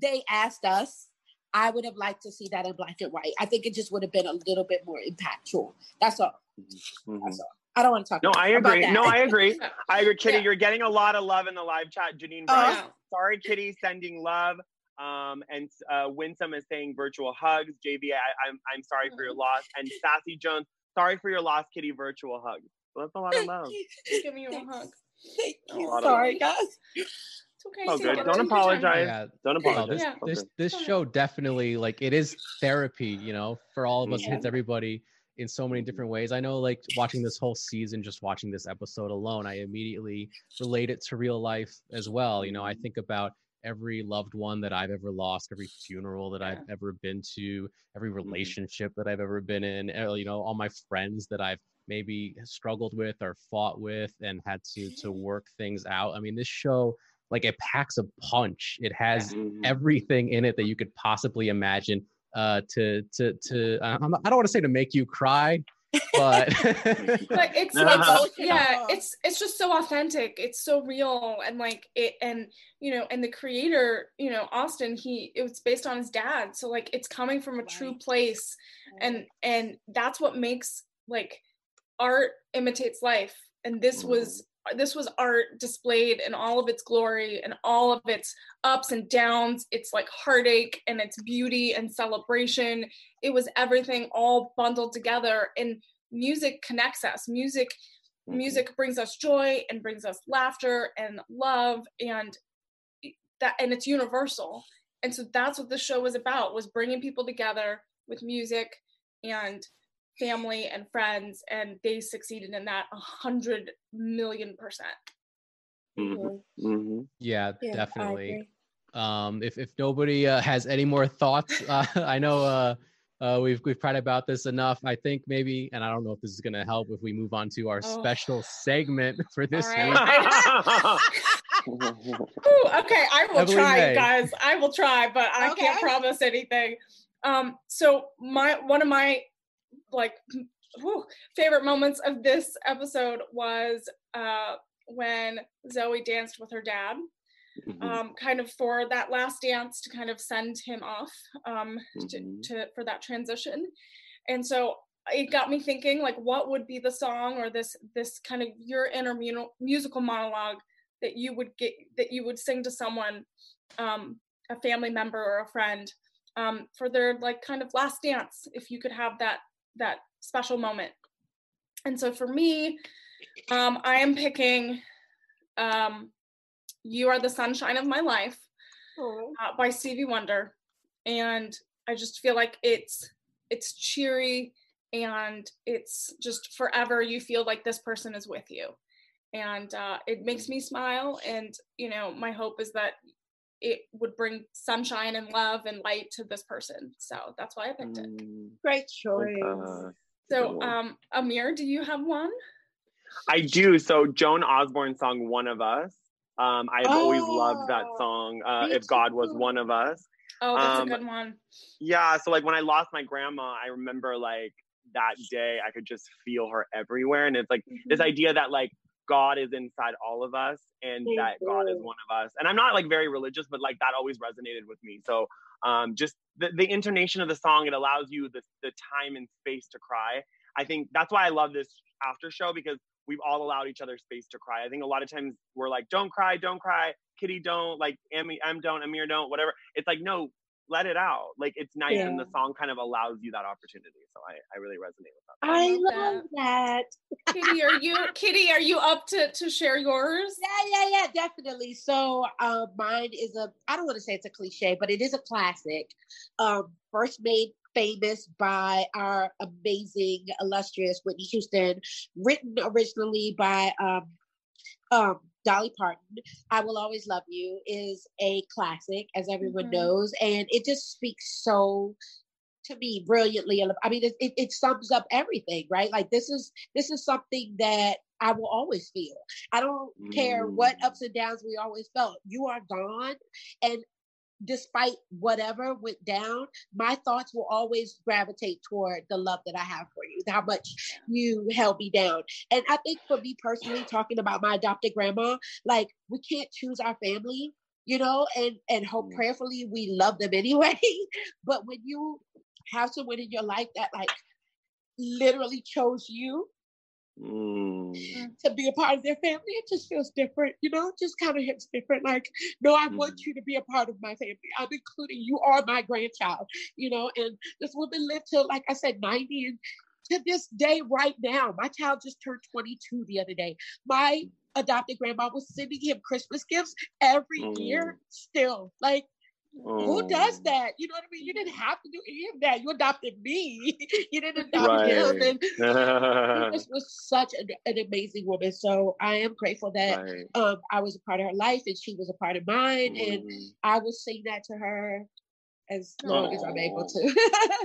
they asked us, I would have liked to see that in black and white. I think it just would have been a little bit more impactful. That's all. Mhm. That's all. I don't want to talk. No, I about agree. that. No, I agree. [laughs] I agree, Kitty. Yeah. You're getting a lot of love in the live chat. Janine Oh, Bryce, sorry, Kitty, sending love. Um, and uh, Winsome is saying virtual hugs. JV, I, I'm I'm sorry for your loss. And [laughs] Sassy Jones, sorry for your loss, Kitty. Virtual hugs. Well, that's a lot of love. Give me a hug. Thank you. Sorry, guys. It's okay. Oh, good. Don't Take your time. apologize. Yeah. Don't apologize. this Yeah. this this show definitely like it is therapy, you know, for all of us. Hits everybody in so many different ways. I know, like watching this whole season, just watching this episode alone, I immediately relate it to real life as well. You know, I think about every loved one that I've ever lost, every funeral that I've ever been to, every relationship that I've ever been in. uh, You know, all my friends that I've maybe struggled with or fought with and had to to [laughs] work things out. I mean, this show like it packs a punch. It has Mhm. everything in it that you could possibly imagine uh to to to uh, I'm I don't want to say to make you cry but [laughs] but it's, it's [laughs] yeah it's it's just so authentic. It's so real. And like it and you know and the creator you know austin he it was based on his dad. So like it's coming from a true Right. place. And and that's what makes like art imitates life. And this mm-hmm. was this was art displayed in all of its glory and all of its ups and downs. It's like heartache and its beauty and celebration. It was everything all bundled together and music connects us. Music Mhm. music brings us joy and brings us laughter and love and that and it's universal. And so that's what the show was about was bringing people together with music and family and friends and they succeeded in that a hundred million percent Mhm. Mhm. yeah, Yeah, definitely um if if nobody uh, has any more thoughts [laughs] uh, i know uh uh, we've we've cried about this enough. I think maybe, and I don't know if this is going to help if we move on to our Oh. special segment [laughs] for this right. week. [laughs] Ooh, okay, I will Evelyn try, May. guys. I will try, but I can't promise anything. Um, so my one of my like [laughs] whew, favorite moments of this episode was uh when Zoey danced with her dad, Mhm. um, kind of for that last dance to kind of send him off um, Mhm. to, to for that transition. And so it got me thinking, like, what would be the song or this this kind of your inner mu- musical monologue that you would get that you would sing to someone, um, a family member or a friend, um, for their like kind of last dance, if you could have that that special moment. and so for me, um, I am picking um, "You Are the Sunshine of My Life" uh, by Stevie Wonder, and I just feel like it's it's cheery and it's just forever. You feel like this person is with you, and uh, it makes me smile. And you know, my hope is that it would bring sunshine and love and light to this person. So that's why I picked it. Great choice. Uh, So, um, Amir, do you have one? I do. So Joan Osborne song "One of Us." Um, I've always loved that Oh, song. Uh, if God was one of us. Oh, that's Um, a good one. Yeah. So like when I lost my grandma, I remember like that day I could just feel her everywhere, and it's like this Mhm. idea that like God is inside all of us and that God is one of us. And I'm not like very religious, but like that always resonated with me. So um just the, the intonation of the song, it allows you the the time and space to cry. I think that's why I love this after show because we've all allowed each other space to cry. I think a lot of times we're like, don't cry, don't cry, Kitty don't, like Em, Em don't, Amir don't, whatever. It's like, no, let it out. Like it's nice and the song kind of allows you that opportunity. So I, I really resonate with that. I love love that. Kitty, are you [laughs] Kitty? Are you up to to share yours? Yeah, yeah, yeah, definitely. So, uh, mine is a, I don't want to say it's a cliche, but it is a classic. Um, first made famous by our amazing, illustrious Whitney Houston, written originally by um, um, Dolly Parton. I Will Always Love You is a classic, as everyone Mhm. knows, and it just speaks so to me brilliantly. I mean, it, it, it sums up everything, right? Like this is this is something that I will always feel. I don't care what Mm. ups and downs we always felt. You are gone, and despite whatever went down, my thoughts will always gravitate toward the love that I have for you, how much you held me down. And I think for me personally, talking about my adopted grandma, like we can't choose our family, you know, and and hope Mm. prayerfully we love them [laughs] anyway. but when you have someone in your life that like literally chose you Mm. to be a part of their family, it just feels different, you know, just kind of hits different. Like, no, I want Mhm. you to be a part of my family. I'm including you are my grandchild, you know, and this woman lived till, like I said, 90 and to this day, right now, my child just turned 22 the other day. My adopted grandma was sending him Christmas gifts every year still. Like, who does Mm. that? You know what I mean? You didn't have to do any of that. You adopted me. [laughs] you didn't adopt him. Right. And she [laughs] was such an, an amazing woman. So I am grateful that Right. um, I was a part of her life and she was a part of mine. And Mm. I will sing that to her as long as I'm able to.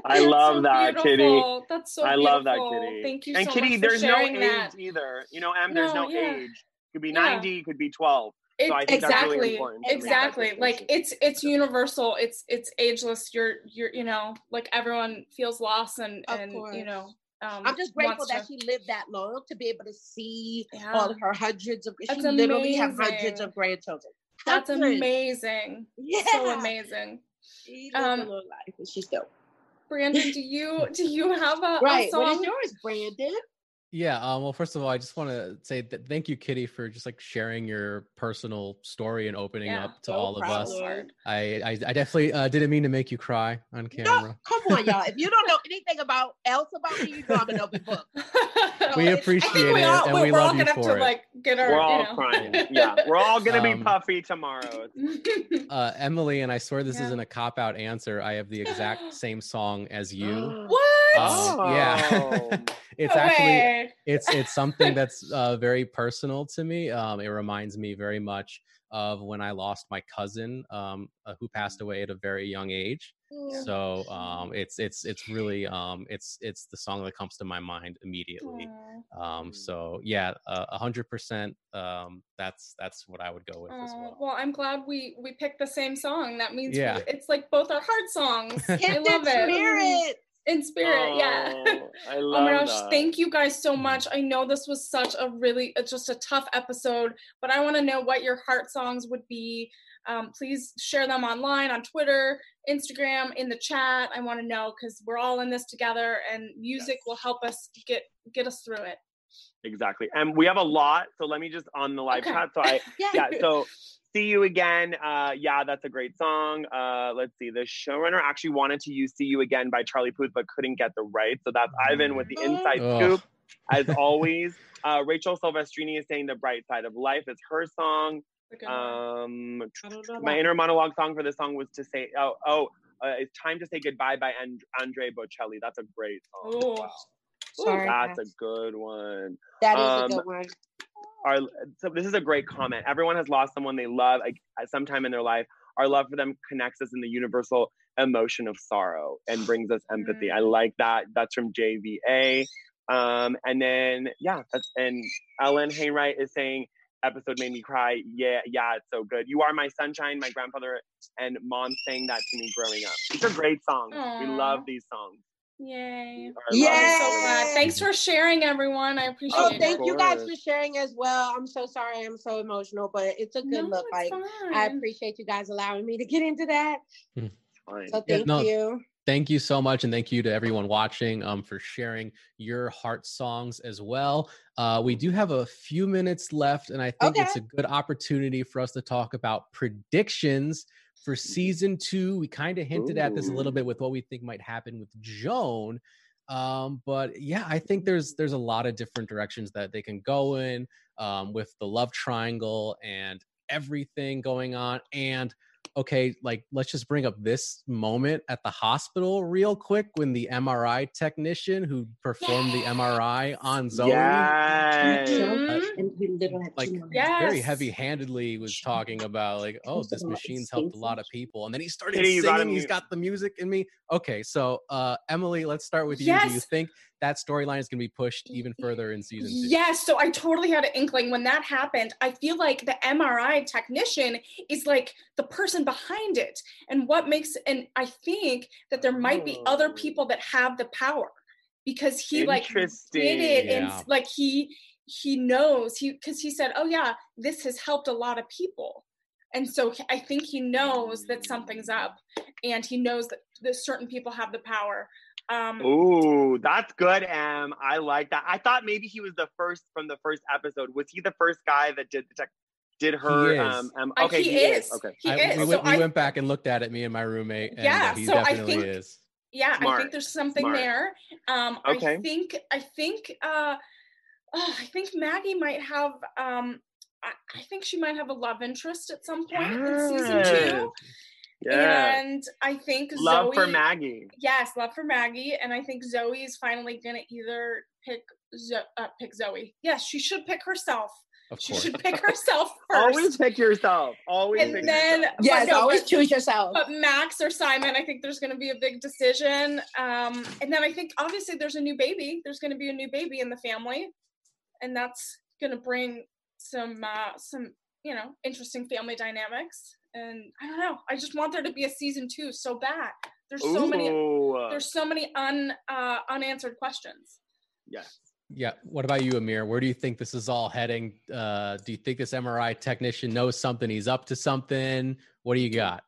I [laughs] love so that, Kitty. That's so I love that. Kitty. Thank you and so Kitty, there's no age that. either. You know, Em, there's No, no yeah. age. Could be Yeah. 90, could be 12. It, I think that's really exactly, important. exactly. Like it's it's universal. It's it's ageless. You're you're you know like everyone feels lost and Of and you know. Um, I'm just grateful that to- she lived that long to be able to see Yeah. all her hundreds of. That's she literally have hundreds of grandchildren. That's Hundreds. amazing. Yeah. So amazing. She lived Um, a little life, and she's dope. Brandon, do you do you have a, Right. a song? What is yours, Brandon? Yeah. Um, well, first of all, I just want to say that thank you, Kitty, for just like sharing your personal story and opening Yeah, up to no all of us. I, I, I definitely uh, didn't mean to make you cry on camera. No, come on, y'all. If you don't know [laughs] anything about else about me, you know I'm an open book. We it's- appreciate I think we it, all, and we're, all love you gonna have to for it. like get our. We're you all know. crying. Yeah, we're all going to be Um, puffy tomorrow. [laughs] Uh, Emily, and I swear this Yeah. isn't a cop out answer. I have the exact [gasps] same song as you. [gasps] what? Uh, yeah. Oh. [laughs] it's No actually way. it's it's something that's [laughs] uh, very personal to me. Um, it reminds me very much of when I lost my cousin, um, uh, who passed away at a very young age. So um, it's it's it's really um, it's it's the song that comes to my mind immediately. Aw. Um, so yeah, uh, a hundred percent. Um, that's that's what I would go with as well. well, I'm glad we we picked the same song. That means we- it's like both our heart songs. [laughs] I love it. spirit. In spirit, yeah. [laughs] Oh, I Oh my gosh, that. thank you guys so much. I know this was such a really, it's just a tough episode, but I want to know what your heart songs would be. Um, please share them online on Twitter, Instagram, in the chat. I want to know because we're all in this together and music will help us get get us through it. Exactly. And we have a lot. So let me just on the live Okay. chat. So [laughs] I, Yeah. yeah. So see you again. Uh, yeah, that's a great song. Uh, let's see. The showrunner actually wanted to use "See You Again" by Charlie Puth, but couldn't get the rights. So that's Ivan with the inside Ugh. scoop. [laughs] as always. Uh, Rachel Silvestrini is saying the bright side of life is her song. Um, my inner monologue song for this song was to say, oh, oh, uh, it's time to say goodbye by and- Andre Bocelli. That's a great song. Oh, Wow. Sorry, That's guys. a good one. That is um, a good one. Our, so this is a great comment. Everyone has lost someone they love like, at some time in their life. Our love for them connects us in the universal emotion of sorrow and brings us empathy. I like that. That's from JVA. Um, and then yeah, that's and Ellen Hainwright is saying episode made me cry. Yeah, yeah, it's so good. You are my sunshine. My grandfather and mom sang that to me growing up. These are great songs. We love these songs. Yay. Our Yay! so So. Thanks for sharing, everyone. I appreciate Oh, it. thank you guys for sharing as well. I'm so sorry. I'm so emotional, but it's a good No, look. Like fine. I appreciate you guys allowing me to get into that. fine. So Yeah, thank no, you. Thank you so much, and thank you to everyone watching um, for sharing your heart songs as well. Uh, we do have a few minutes left, and I think it's a good opportunity for us to talk about predictions for season two. We kind of hinted at this a little bit with what we think might happen with Joan, um, but yeah, I think there's there's a lot of different directions that they can go in um, with the love triangle and everything going on, and okay, like let's just bring up this moment at the hospital real quick when the MRI technician who performed the MRI on Zoey, Yes. Mhm. And like Yes. very heavy-handedly was talking about like, oh, this machine's helped a lot of people, and then he started Kitty, you gotta singing. He's mute. got the music in me. Okay, so uh, Emily, let's start with you. Do you think that storyline is going to be pushed even further in season two? Yes, so I totally had an inkling when that happened. I feel like the MRI technician is like the person behind it. And what makes and I think that there might be other Oh. people that have the power because he like did Interesting. it and Yeah. like he he knows he because he said, "Oh yeah, this has helped a lot of people." And so he- I think he knows that something's up and he knows that, that certain people have the power. Um Ooh, that's good, Em. I like that. I thought maybe he was the first from the first episode. Was he the first guy that did the tech? Did her? is. Um, um, Uh, okay, he he, is. is. Okay. he I- is. we, So went, we I- went back and looked at it, me and my roommate, and Yeah, uh, he so I think- is. yeah i think there's something Smart. there um Okay. i think i think uh oh, i think maggie might have um I, I think she might have a love interest at some point in season two Yeah. and i think Love zoey for Maggie. yes love for maggie and i think zoey is finally gonna either pick Zo- uh, pick zoey yes she should pick herself Of she course. should pick [laughs] herself [laughs] first Always pick yourself. Always and pick then yourself. but Yes, no, always but- choose yourself. but Max or Simon, I think there's going to be a big decision. Um, and then I think obviously there's a new baby. There's going to be a new baby in the family, and that's going to bring some uh, some you know interesting family dynamics. And I don't know. I just want there to be a season two so bad. There's so many. There's so many un uh, unanswered questions. Yes. Yeah. What about you, Amir? Where do you think this is all heading? Uh, do you think this MRI technician knows something? He's up to something. What do you got?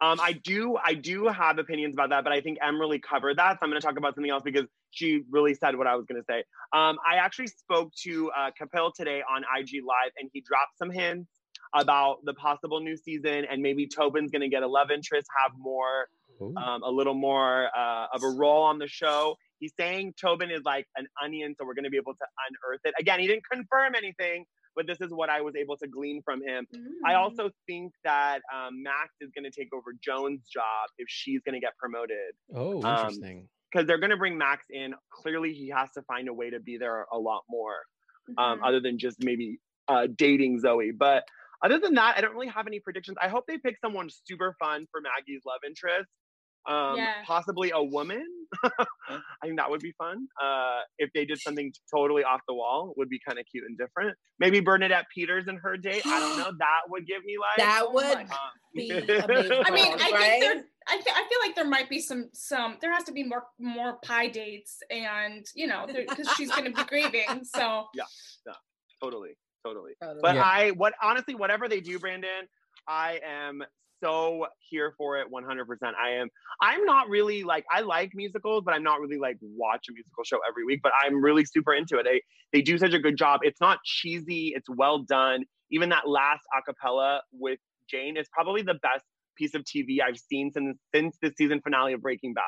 Um, I do, I do have opinions about that, but I think Em really covered that. So I'm going to talk about something else because she really said what I was going to say. Um, I actually spoke to uh, Kapil today on IG Live, and he dropped some hints about the possible new season, and maybe Tobin's going to get a love interest, have more, um, a little more uh, of a role on the show. He's saying Tobin is like an onion, so we're going to be able to unearth it. Again, he didn't confirm anything, but this is what I was able to glean from him. I Mm. also think that um, Max is going to take over Joan's job if she's going to get promoted oh, um, interesting. because they're going to bring Max in. Clearly, he has to find a way to be there a lot more, um, Mhm. other than just maybe uh, dating Zoey. But other than that, I don't really have any predictions. I hope they pick someone super fun for Maggie's love interest. Um, Yeah. Possibly a woman. [laughs] I think that would be fun. Uh, if they did something totally off the wall, would be kind of cute and different. Maybe Bernadette Peters and her date. I don't [gasps] know. That would give me like that Oh would um, [laughs] be amazing. I mean, I right? think there. I, th- I feel like there might be some some. There has to be more more pie dates, and you know, because she's going to be grieving. So yeah, Yeah. totally, totally. Totally. But Yeah. I, what honestly, whatever they do, Brandon, I am so here for it 100%. I am, I'm not really like, I like musicals, but I'm not really like watch a musical show every week, but I'm really super into it. They, they do such a good job. It's not cheesy, it's well done. Even that last acapella with Jane is probably the best piece of TV I've seen since, since the season finale of Breaking Bad.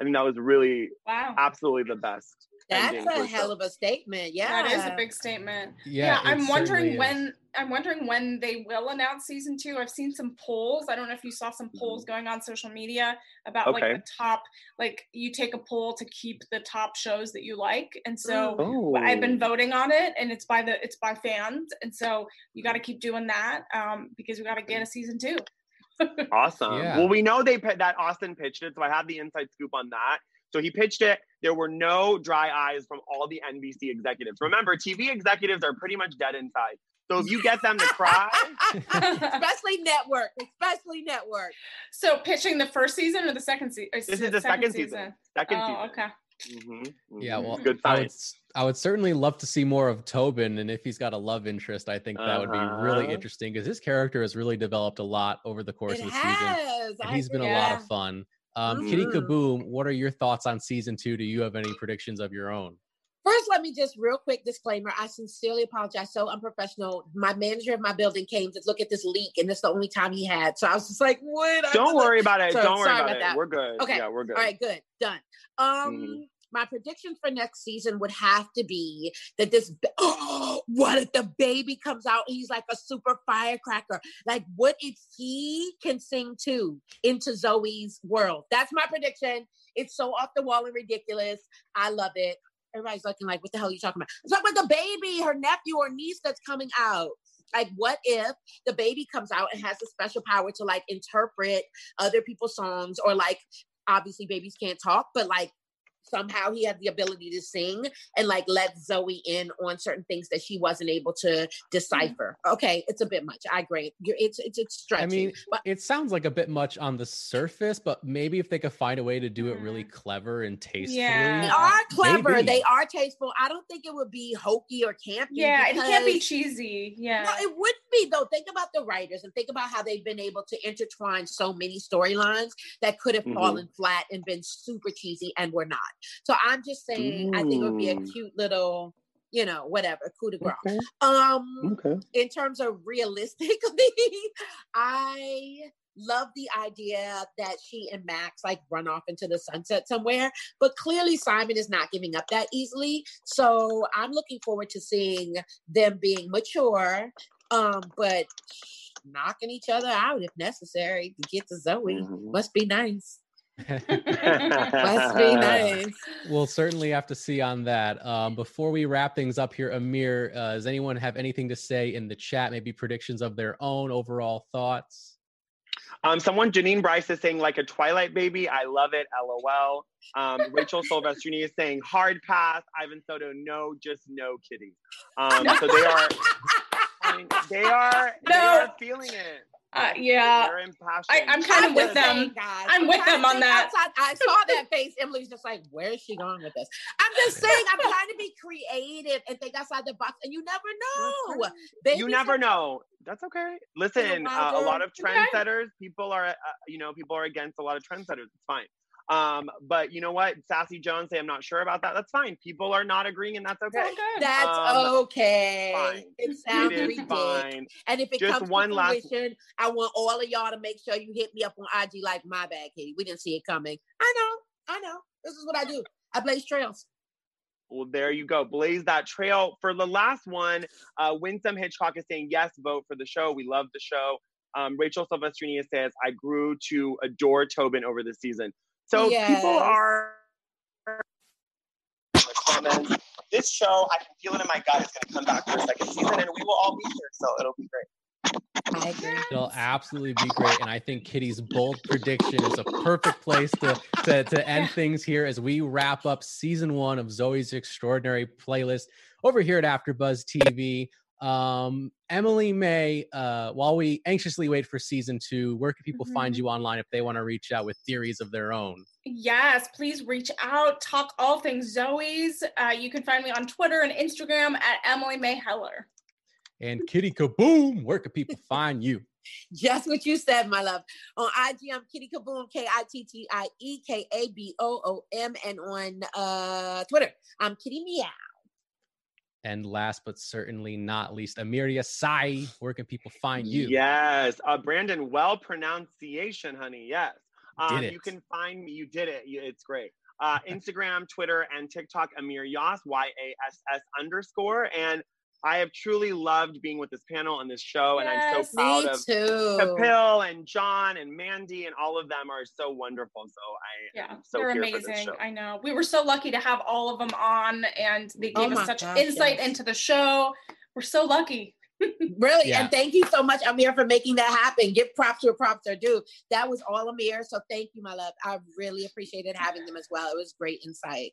I think that was really wow, absolutely the best. That's a hell of a statement. Yeah, that is a big statement. Yeah, Yeah, I'm wondering certainly when is. I'm wondering when they will announce season two. I've seen some polls. I don't know if you saw some polls Mm-hmm. going on social media about like the top. Like you take a poll to keep the top shows that you like, and so Oh. I've been voting on it, and it's by the it's by fans, and so you got to keep doing that um, because we got to get a season two. Awesome. Yeah. Well, we know they pi- that Austin pitched it, so I have the inside scoop on that. So he pitched it. There were no dry eyes from all the NBC executives. Remember, TV executives are pretty much dead inside. So if you get them to cry, [laughs] especially network, especially network. so pitching the first season or the second season? Uh, this is the second season. Second Oh, season. okay. Mhm, Yeah, mhm. well, good I would, s- I would certainly love to see more of Tobin, and if he's got a love interest, I think that would be really Uh-huh. interesting because his character has really developed a lot over the course It of the season, has. and I he's been a lot of fun. Um, Kitty Mhm. Kaboom, what are your thoughts on season two? Do you have any predictions of your own? First, let me just real quick disclaimer. I sincerely apologize. So unprofessional. My manager of my building came to look at this leak, and it's the only time he had. So I was just like, "What?" I Don't like- worry about it. So, Don't worry about, it. that. We're good. Okay. Yeah, we're good. All right, good, done. Um, Mhm. my prediction for next season would have to be that this. Oh, [gasps] what if the baby comes out? He's like a super firecracker. Like, what if he can sing too into Zoey's world? That's my prediction. It's so off the wall and ridiculous. I love it. Everybody's looking like, what the hell are you talking about? I'm talking about the baby, her nephew or niece that's coming out. Like, what if the baby comes out and has a special power to like interpret other people's songs or like obviously babies can't talk, but like somehow he had the ability to sing and like let Zoey in on certain things that she wasn't able to decipher. Okay, it's a bit much. I agree. You're, it's it's it's stretchy. I mean, but it sounds like a bit much on the surface, but maybe if they could find a way to do it really clever and tastefully. Yeah. they are clever. maybe. They are tasteful. I don't think it would be hokey or campy. Yeah, it can't be cheesy. Yeah. No, it wouldn't be though. Think about the writers and think about how they've been able to intertwine so many storylines that could have Mhm. fallen flat and been super cheesy and were not. So I'm just saying, I think it would be a cute little, you know, whatever, coup de grace. Okay. Um, Okay. in terms of realistically, [laughs] I love the idea that she and Max like run off into the sunset somewhere, but clearly Simon is not giving up that easily. So I'm looking forward to seeing them being mature, um, but knocking each other out if necessary to get to Zoey. Mhm. Must be nice. Must be nice. We'll certainly have to see on that. Um, before we wrap things up here, Amir, uh, does anyone have anything to say in the chat? Maybe predictions of their own overall thoughts? Um, someone, Janine Bryce is saying like a Twilight baby. I love it. LOL. Um, Rachel Silvestrini is saying hard pass. Ivan Soto, no, just no kitty. Um, so they are, I [laughs] mean, they are, they are feeling it. Uh, yeah. I- I'm kind of with them. saying, guys, I'm with them on that. outside- I [laughs] saw that face. Emily's just like, where is she going with this? I'm just [laughs] saying, I'm trying to be creative and think outside the box, and you never know. Babies you never know. That's okay. Listen, wild uh, a lot of Okay. trendsetters, people are, uh, you know, people are against a lot of trendsetters. It's fine. Um, but you know what? Sassy Jones say I'm not sure about that. That's fine. People are not agreeing, and that's okay. all good. That's Um, okay. fine. It sounds It is ridiculous. fine. And if it Just comes one to last- fruition, I want all of y'all to make sure you hit me up on IG like my bad, Katie. We didn't see it coming. I know, I know. This is what I do. I blaze trails. Well, there you go. Blaze that trail. For the last one, uh, Winsome Hitchcock is saying, yes, vote for the show. We love the show. Um, Rachel Silvestrini says, I grew to adore Tobin over the season. So Yes. people are. comments. This show, I can feel it in my gut, is going to come back for a second season, and we will all be here. So it'll be great. I agree. It'll absolutely be great. And I think Kitty's bold prediction is a perfect place to, to, to end things here as we wrap up season one of Zoey's Extraordinary Playlist over here at AfterBuzz TV. Um, Emily May, uh, while we anxiously wait for season two, where can people find Mhm. you online if they want to reach out with theories of their own? Yes, please reach out. Talk all things Zoey's. Uh, you can find me on Twitter and Instagram at Emily May Heller. And Kitty Kaboom, where can people find you? [laughs] Just what you said, my love. On IG, I'm Kitty Kaboom, K I T T I E K A B O O M. And on uh, Twitter, I'm Kitty Meow. And last but certainly not least, Amiria Sai, where can people find you? Yes. Uh, Brandon, well pronunciation, honey. Yes. Um. You can find me. You did it. It's great. Uh, Instagram, Twitter, and TikTok. Amir Yas, Y A S S underscore, and I have truly loved being with this panel and this show, and I'm so proud of too. Kapil and John and Mandy and all of them are so wonderful. So I Yeah, am so they're here for this amazing. show. I know. We were so lucky to have all of them on, and they Oh gave my us such gosh, insight yes. into the show. We're so lucky. [laughs] Really, Yeah. and thank you so much, Amir, for making that happen. Give props where props are due. That was all Amir. So thank you, my love. I really appreciated having them as well. It was great insight.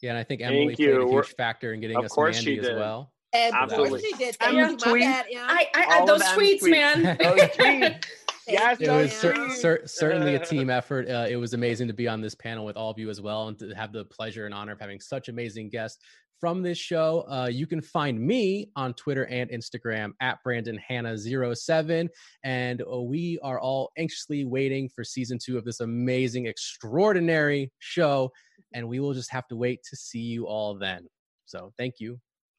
Yeah, and I think Thank Emily played you. a We're- huge factor in getting Of us Mandy as well. And Absolutely. she did. Thank the you, my bad, yeah. I, I, I those of tweets, tweets. man. Those [laughs] tweets. Yes, Thank you, It was cer- cer- certainly a team [laughs] effort. Uh, it was amazing to be on this panel with all of you as well, and to have the pleasure and honor of having such amazing guests from this show. Uh, you can find me on Twitter and Instagram at Brandon Hannah 07 and uh, we are all anxiously waiting for season two of this amazing, extraordinary show, and we will just have to wait to see you all then. So thank you,